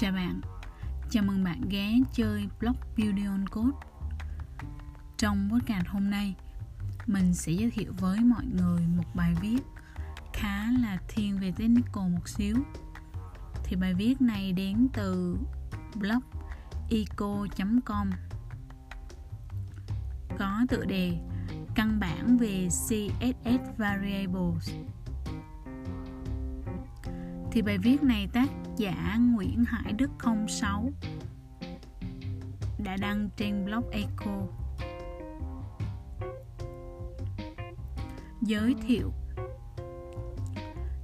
Chào bạn, chào mừng bạn ghé chơi blog Beauty on Code. Trong podcast hôm nay, mình sẽ giới thiệu với mọi người một bài viết khá là thiên về technical một xíu. Thì bài viết này đến từ blog eco.com Có tựa đề Căn bản về CSS Variables thì bài viết này tác giả Nguyễn Hải Đức 06 đã đăng trên blog Eco. Giới thiệu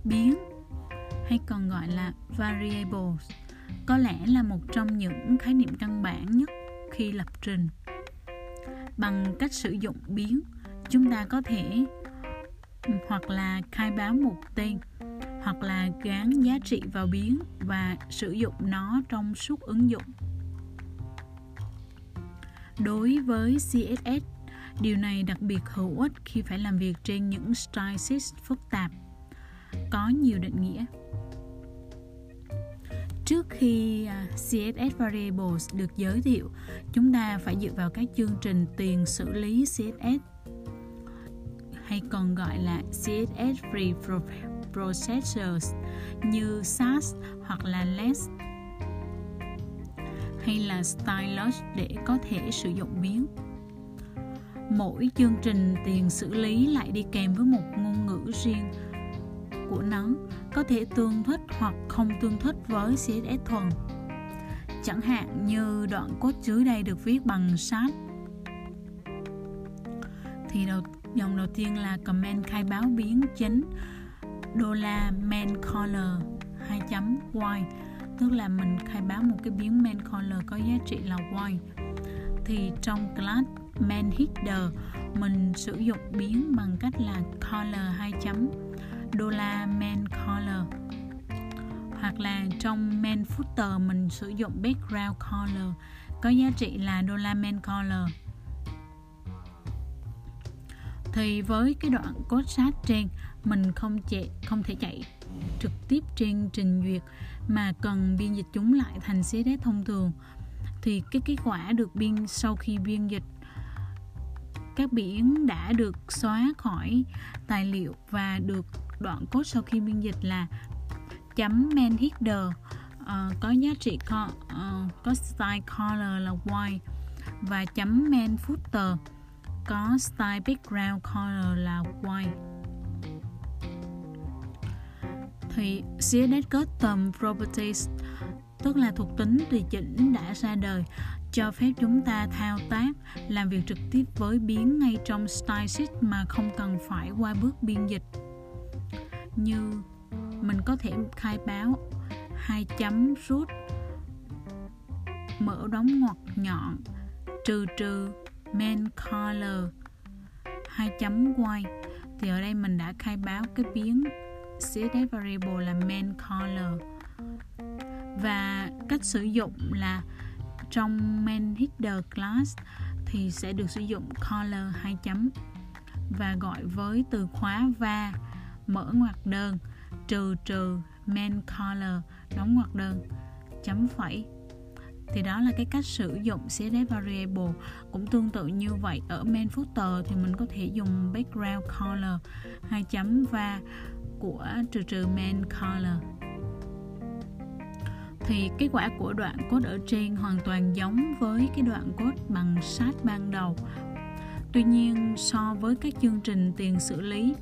biến hay còn gọi là variables có lẽ là một trong những khái niệm căn bản nhất khi lập trình. Bằng cách sử dụng biến, chúng ta có thể hoặc là khai báo một tên hoặc là gán giá trị vào biến và sử dụng nó trong suốt ứng dụng. Đối với CSS, điều này đặc biệt hữu ích khi phải làm việc trên những style phức tạp, có nhiều định nghĩa. Trước khi à, CSS Variables được giới thiệu, chúng ta phải dựa vào các chương trình tiền xử lý CSS hay còn gọi là CSS Free processors như SAS hoặc là LESS hay là stylus để có thể sử dụng biến. Mỗi chương trình tiền xử lý lại đi kèm với một ngôn ngữ riêng của nó, có thể tương thích hoặc không tương thích với CSS thuần. Chẳng hạn như đoạn code dưới đây được viết bằng SAS thì đầu, dòng đầu tiên là comment khai báo biến chính đô la man color 2 chấm y, tức là mình khai báo một cái biến man color có giá trị là y. Thì trong class man header mình sử dụng biến bằng cách là color 2 chấm đô la man color hoặc là trong main footer, mình sử dụng background color có giá trị là đô la main color thì với cái đoạn code sát trên mình không chạy không thể chạy trực tiếp trên trình duyệt mà cần biên dịch chúng lại thành CSS thông thường. Thì cái kết quả được biên sau khi biên dịch. Các biển đã được xóa khỏi tài liệu và được đoạn code sau khi biên dịch là chấm main header uh, ờ, có giá trị co, uh, có style color là white và chấm main footer có style background color là white. Thì CSS Custom Properties, tức là thuộc tính tùy chỉnh đã ra đời, cho phép chúng ta thao tác, làm việc trực tiếp với biến ngay trong style sheet mà không cần phải qua bước biên dịch. Như mình có thể khai báo hai chấm rút mở đóng ngoặc nhọn, trừ trừ main color hai chấm quay thì ở đây mình đã khai báo cái biến CSS variable là main color và cách sử dụng là trong main header class thì sẽ được sử dụng color hai chấm và gọi với từ khóa va mở ngoặc đơn, trừ trừ main color đóng ngoặc đơn, chấm phẩy thì đó là cái cách sử dụng CSS variable. Cũng tương tự như vậy, ở main footer thì mình có thể dùng background color, hai chấm và của trừ trừ main color. Thì kết quả của đoạn code ở trên hoàn toàn giống với cái đoạn code bằng sát ban đầu. Tuy nhiên, so với các chương trình tiền xử lý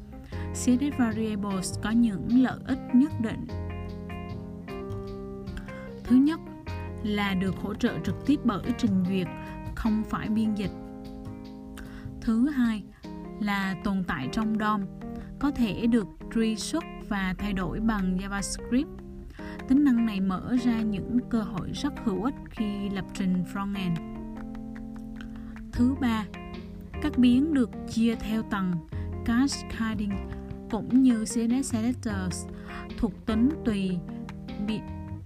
CSS Variables có những lợi ích nhất định. Thứ nhất là được hỗ trợ trực tiếp bởi trình duyệt không phải biên dịch thứ hai là tồn tại trong DOM có thể được truy xuất và thay đổi bằng JavaScript. Tính năng này mở ra những cơ hội rất hữu ích khi lập trình frontend. Thứ ba, các biến được chia theo tầng cascading cũng như CSS selectors thuộc tính tùy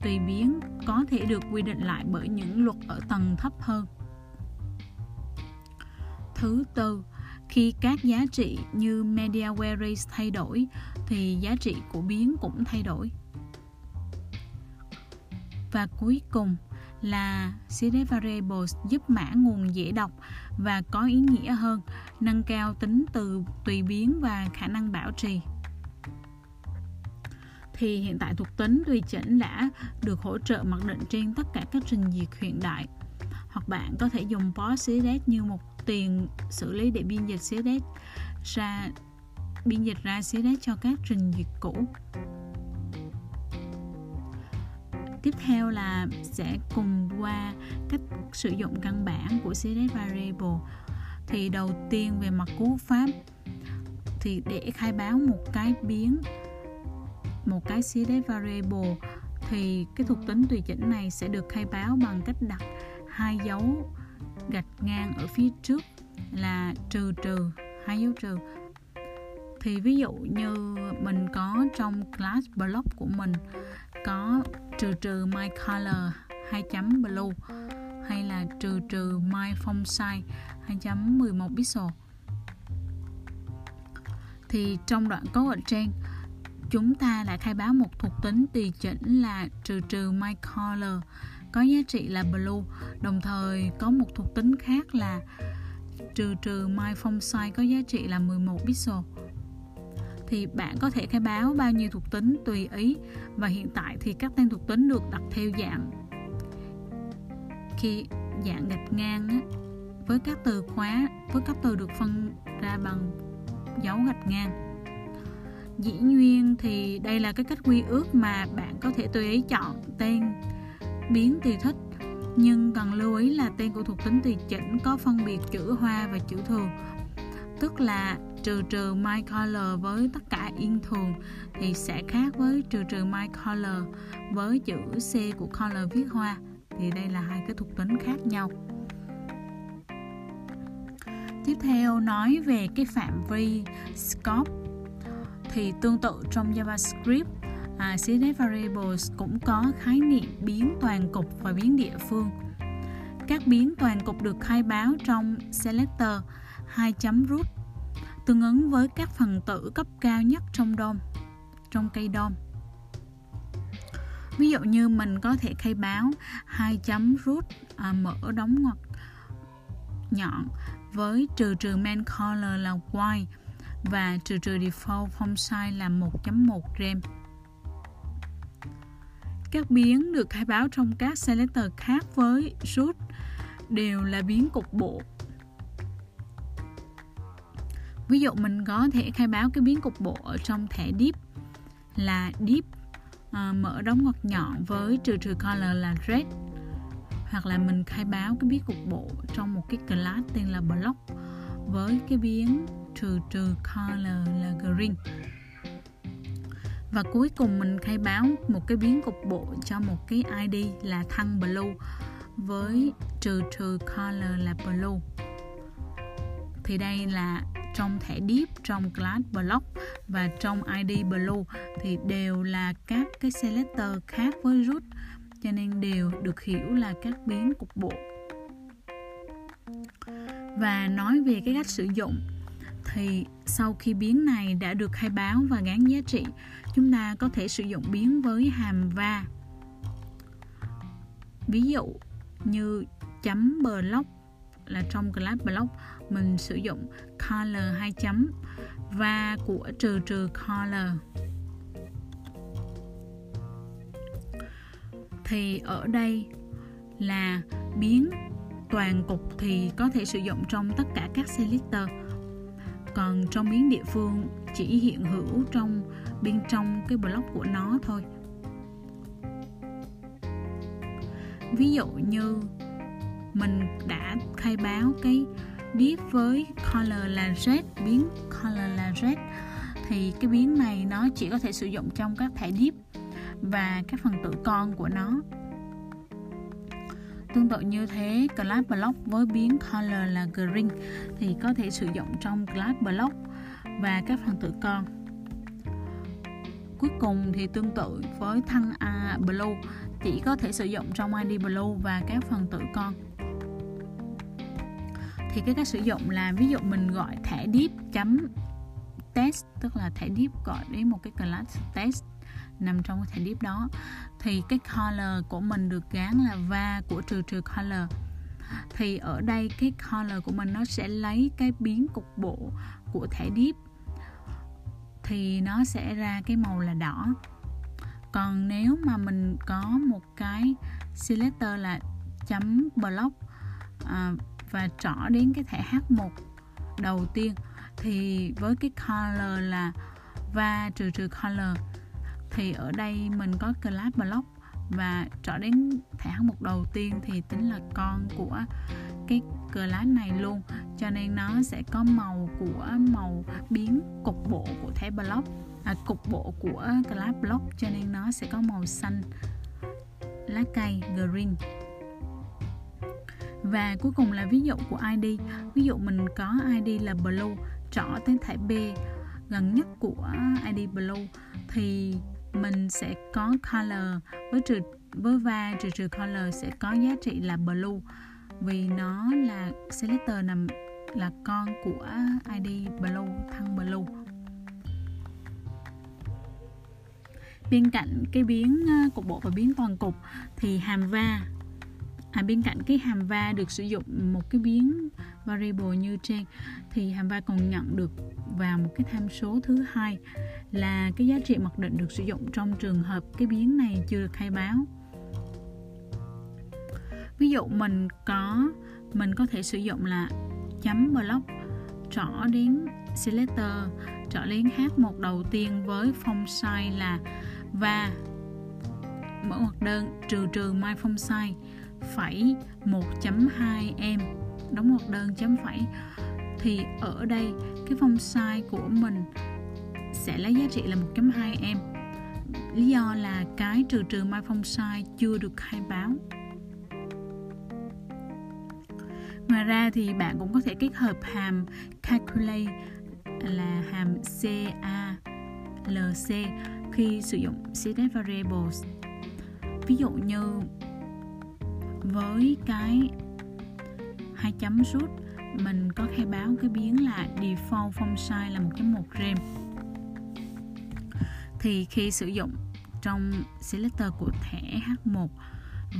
tùy biến có thể được quy định lại bởi những luật ở tầng thấp hơn. Thứ tư, khi các giá trị như media queries thay đổi thì giá trị của biến cũng thay đổi và cuối cùng là seeded variables giúp mã nguồn dễ đọc và có ý nghĩa hơn, nâng cao tính từ tùy biến và khả năng bảo trì. Thì hiện tại thuộc tính tùy chỉnh đã được hỗ trợ mặc định trên tất cả các trình duyệt hiện đại. Hoặc bạn có thể dùng PostCSS như một tiền xử lý để biên dịch CSS ra, biên dịch ra CSS cho các trình duyệt cũ tiếp theo là sẽ cùng qua cách sử dụng căn bản của CSS variable thì đầu tiên về mặt cú pháp, thì để khai báo một cái biến một cái CSS variable, thì cái thuộc tính tùy chỉnh này sẽ được khai báo bằng cách đặt hai dấu gạch ngang ở phía trước là trừ trừ, hai dấu trừ. Thì ví dụ như mình có trong class block của mình có trừ trừ my color 2 chấm blue, hay là trừ trừ my font size 2 chấm 11 pixel. Thì trong đoạn code ở trên chúng ta lại khai báo một thuộc tính tùy chỉnh là trừ trừ my color có giá trị là blue. Đồng thời có một thuộc tính khác là trừ trừ my font size có giá trị là 11 pixel. Thì bạn có thể khai báo bao nhiêu thuộc tính tùy ý và hiện tại thì các tên thuộc tính được đặt theo dạng. Khi dạng gạch ngang á, với các từ khóa với các từ được phân ra bằng dấu gạch ngang dĩ nhiên thì đây là cái cách quy ước mà bạn có thể tùy ý chọn tên biến tùy thích. Nhưng cần lưu ý là tên của thuộc tính tùy chỉnh, có phân biệt chữ hoa và chữ thường. Tức là trừ trừ my color với tất cả yên thường thì sẽ khác với trừ trừ my color với chữ C của color viết hoa. Thì đây là hai cái thuộc tính khác nhau. Tiếp theo nói về cái phạm vi scope thì tương tự trong JavaScript à, CSS variables cũng có khái niệm biến toàn cục và biến địa phương các biến toàn cục được khai báo trong selector 2 root tương ứng với các phần tử cấp cao nhất trong DOM, trong cây DOM. Ví dụ như mình có thể khai báo 2. chấm root à, mở đóng ngoặc nhọn với trừ trừ main color là white và trừ trừ default font size là 1.1 rem. Các biến được khai báo trong các selector khác với root đều là biến cục bộ ví dụ mình có thể khai báo cái biến cục bộ ở trong thẻ div là div à, ờ, mở đóng ngoặc nhọn với trừ trừ color là red hoặc là mình khai báo cái biến cục bộ trong một cái class tên là block với cái biến trừ trừ color là green. Và cuối cùng mình khai báo một cái biến cục bộ cho một cái ID là thăng blue với trừ trừ color là blue. Thì đây là trong thẻ div trong class block và trong id blue thì đều là các cái selector khác với root, cho nên đều được hiểu là các biến cục bộ. Và nói về cái cách sử dụng thì sau khi biến này đã được khai báo và gán giá trị, chúng ta có thể sử dụng biến với hàm va. Ví dụ như chấm block là trong class block, mình sử dụng color hai chấm và của trừ trừ color. Thì ở đây là biến toàn cục thì có thể sử dụng trong tất cả các selector còn trong biến địa phương chỉ hiện hữu trong bên trong cái block của nó thôi. Ví dụ như mình đã khai báo cái div với color là red biến color là red, thì cái biến này nó chỉ có thể sử dụng trong các thẻ div và các phần tử con của nó tương tự như thế class block với biến color là green thì có thể sử dụng trong class block và các phần tử con. Cuối cùng thì tương tự với thăng a blue, chỉ có thể sử dụng trong id blue và các phần tử con. Thì cái cách sử dụng là ví dụ mình gọi thẻ div chấm test, tức là thẻ div gọi đến một cái class test nằm trong cái thẻ deep đó. Thì cái color của mình được gán là va của trừ trừ color. Thì ở đây cái color của mình nó sẽ lấy cái biến cục bộ của thẻ deep. Thì nó sẽ ra cái màu là đỏ. Còn nếu mà mình có một cái selector là chấm block à, và trỏ đến cái thẻ H1 đầu tiên thì với cái color là va trừ trừ color thì ở đây mình có class block và trở đến thẻ một đầu tiên thì tính là con của cái class này luôn. Cho nên nó sẽ có màu của màu biến cục bộ của thẻ block à, cục bộ của class block. Cho nên nó sẽ có màu xanh lá cây green. Và cuối cùng là ví dụ của ID ví dụ mình có ID là blue trỏ tới thẻ B gần nhất của ID blue. Thì mình sẽ có color với trừ với va trừ trừ color sẽ có giá trị là blue. Vì nó là selector nằm là con của ID blue thăng blue. Bên cạnh cái biến ờ, cục bộ và biến toàn cục thì hàm va à, bên cạnh cái hàm va được sử dụng một cái biến variable như trên thì hàm va còn nhận được vào một cái tham số thứ hai là cái giá trị mặc định được sử dụng trong trường hợp cái biến này chưa được khai báo. Ví dụ mình có mình có thể sử dụng là chấm block, trỏ đến selector, trỏ đến h1 đầu tiên với phong size là và mở ngoặc đơn trừ trừ my phong size phẩy 1.2 em, đóng ngoặc đơn chấm phẩy. Thì ở đây cái phong size của mình sẽ lấy giá trị là 1.2 em. Lý do là cái trừ trừ my phong sai chưa được khai báo. Ngoài ra thì bạn cũng có thể kết hợp hàm calculate là hàm calc khi sử dụng set variables. Ví dụ như với cái hai chấm rút mình có khai báo cái biến là default font size là 1.1 rem thì khi sử dụng trong selector của thẻ H1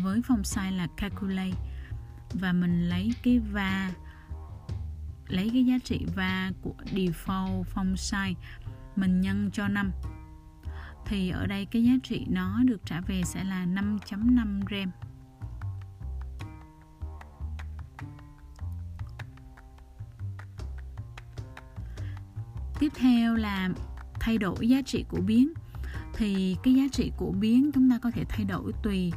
với phong size là calculate và mình lấy cái va, lấy cái giá trị va của default phong size mình nhân cho 5 thì ở đây cái giá trị nó được trả về sẽ là 5.5 rem. Tiếp theo là thay đổi giá trị của biến. Thì cái giá trị của biến chúng ta có thể thay đổi tùy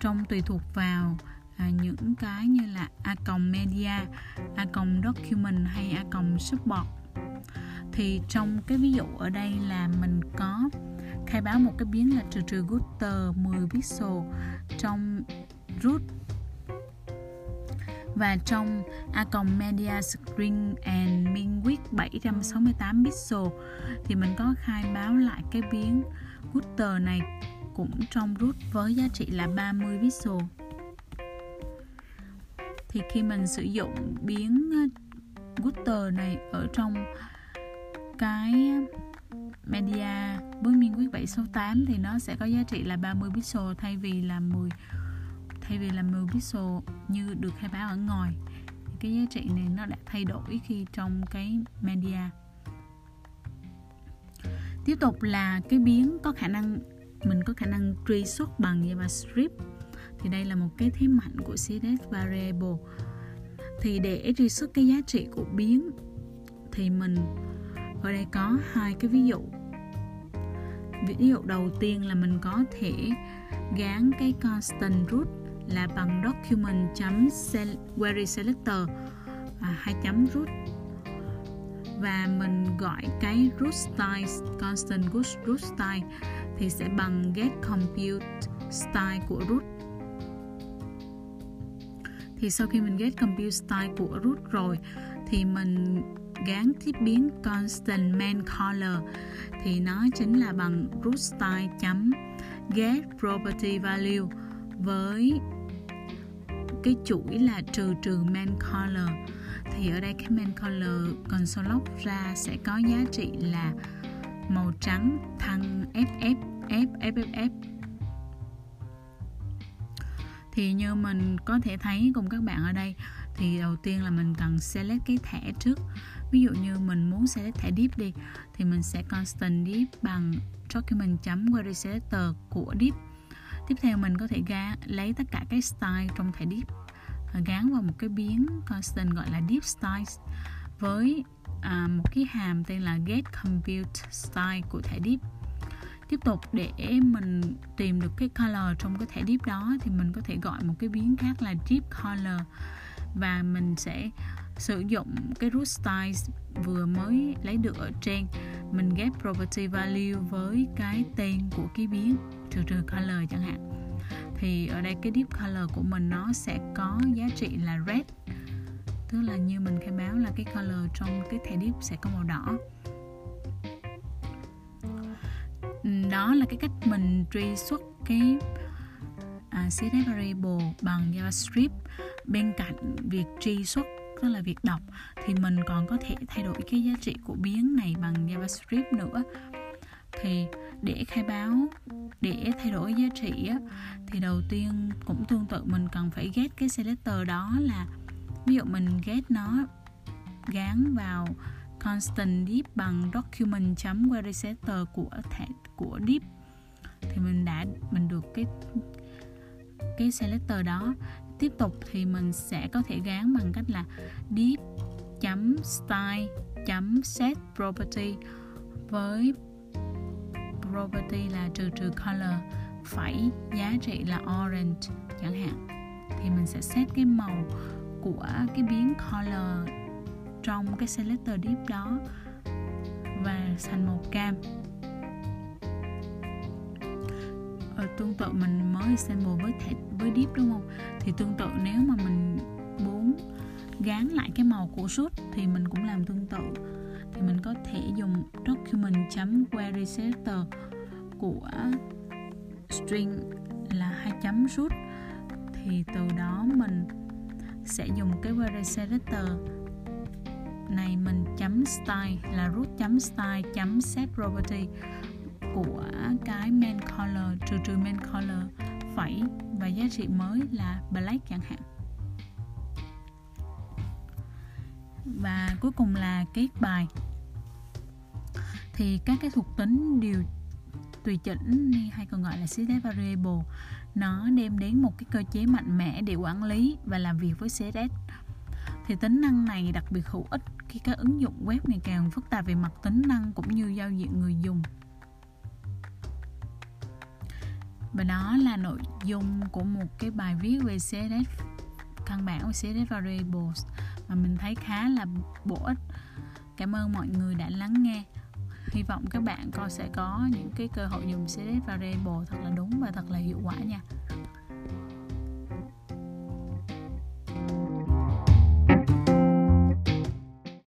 trong tùy thuộc vào à, những cái như là a còng media a còng document hay a còng support. Thì trong cái ví dụ ở đây là mình có khai báo một cái biến là trừ trừ gutter 10 pixel trong root và trong Acom Media Screen and Minwidth 768 pixel thì mình có khai báo lại cái biến gutter này cũng trong root với giá trị là 30 pixel. Thì khi mình sử dụng biến gutter này ở trong cái media với miên quyết 768 thì nó sẽ có giá trị là 30 pixel thay vì là 10 thay vì là 10 pixel như được khai báo ở ngoài, cái giá trị này nó đã thay đổi khi trong cái media. Tiếp tục là cái biến có khả năng, mình có khả năng truy xuất bằng JavaScript. Thì đây là một cái thế mạnh của CSS variable. Thì để truy xuất cái giá trị của biến, thì mình ở đây có hai cái ví dụ. Ví dụ đầu tiên là mình có thể gán cái constant root là bằng document query selector à, hai chấm root. Và mình gọi cái root style constant root style thì sẽ bằng get compute style của root. Thì sau khi mình get compute style của root rồi thì mình gán tiếp biến constant main color thì nó chính là bằng root style chấm get property value với cái chuỗi là trừ trừ main color. Thì ở đây cái main color console log ra sẽ có giá trị là màu trắng thăng FF FFF thì như mình có thể thấy cùng các bạn ở đây, thì đầu tiên là mình cần select cái thẻ trước. Ví dụ như mình muốn select thẻ div đi, thì mình sẽ constant div bằng document.query selector của div tiếp theo mình có thể ga, lấy tất cả cái style trong thẻ div ờ, gắn vào một cái biến constant gọi là div styles với à, một cái hàm tên là get compute style của thẻ div tiếp tục để mình tìm được cái color trong cái thẻ div đó thì mình có thể gọi một cái biến khác là div color. Và mình sẽ sử dụng cái root styles vừa mới lấy được ở trên. Mình ghép property value với cái tên của cái biến trừ trừ color chẳng hạn. Thì ở đây cái deep color của mình nó sẽ có giá trị là red. Tức là như mình khai báo là cái color trong cái thẻ deep sẽ có màu đỏ. Đó là cái cách mình truy xuất cái à, CSS variable bằng JavaScript. Bên cạnh việc truy xuất tức là việc đọc thì mình còn có thể thay đổi cái giá trị của biến này bằng JavaScript nữa. Thì để khai báo để thay đổi giá trị á, thì đầu tiên cũng tương tự mình cần phải ghét cái selector đó là ví dụ mình ghét nó gán vào constant div bằng document query selector của thẻ của div thì mình đã mình được cái cái selector đó. Tiếp tục thì mình sẽ có thể gán bằng cách là div chấm style chấm set property với property là trừ trừ color, phẩy, giá trị là orange chẳng hạn. Thì mình sẽ set cái màu của cái biến color trong cái selector deep đó và thành màu cam. Ở tương tự mình mới assemble với thẻ với deep đúng không? Thì tương tự nếu mà mình muốn gán lại cái màu của suit thì mình cũng làm tương tự thì mình có thể dùng document.query selector của string là hai chấm root. Thì từ đó mình sẽ dùng cái query selector này mình chấm style là root chấm style chấm set property của cái main color, trừ trừ main color phẩy và giá trị mới là black chẳng hạn. Và cuối cùng là kết bài. Thì các cái thuộc tính điều tùy chỉnh hay còn gọi là set variable, nó đem đến một cái cơ chế mạnh mẽ để quản lý và làm việc với CSS thì tính năng này đặc biệt hữu ích khi các ứng dụng web ngày càng phức tạp về mặt tính năng cũng như giao diện người dùng. Và đó là nội dung của một cái bài viết về CSS căn bản của CSS variables mà mình thấy khá là bổ ích. Cảm ơn mọi người đã lắng nghe. Hy vọng các bạn con sẽ có những cái cơ hội dùng CSS variable thật là đúng và thật là hiệu quả nha.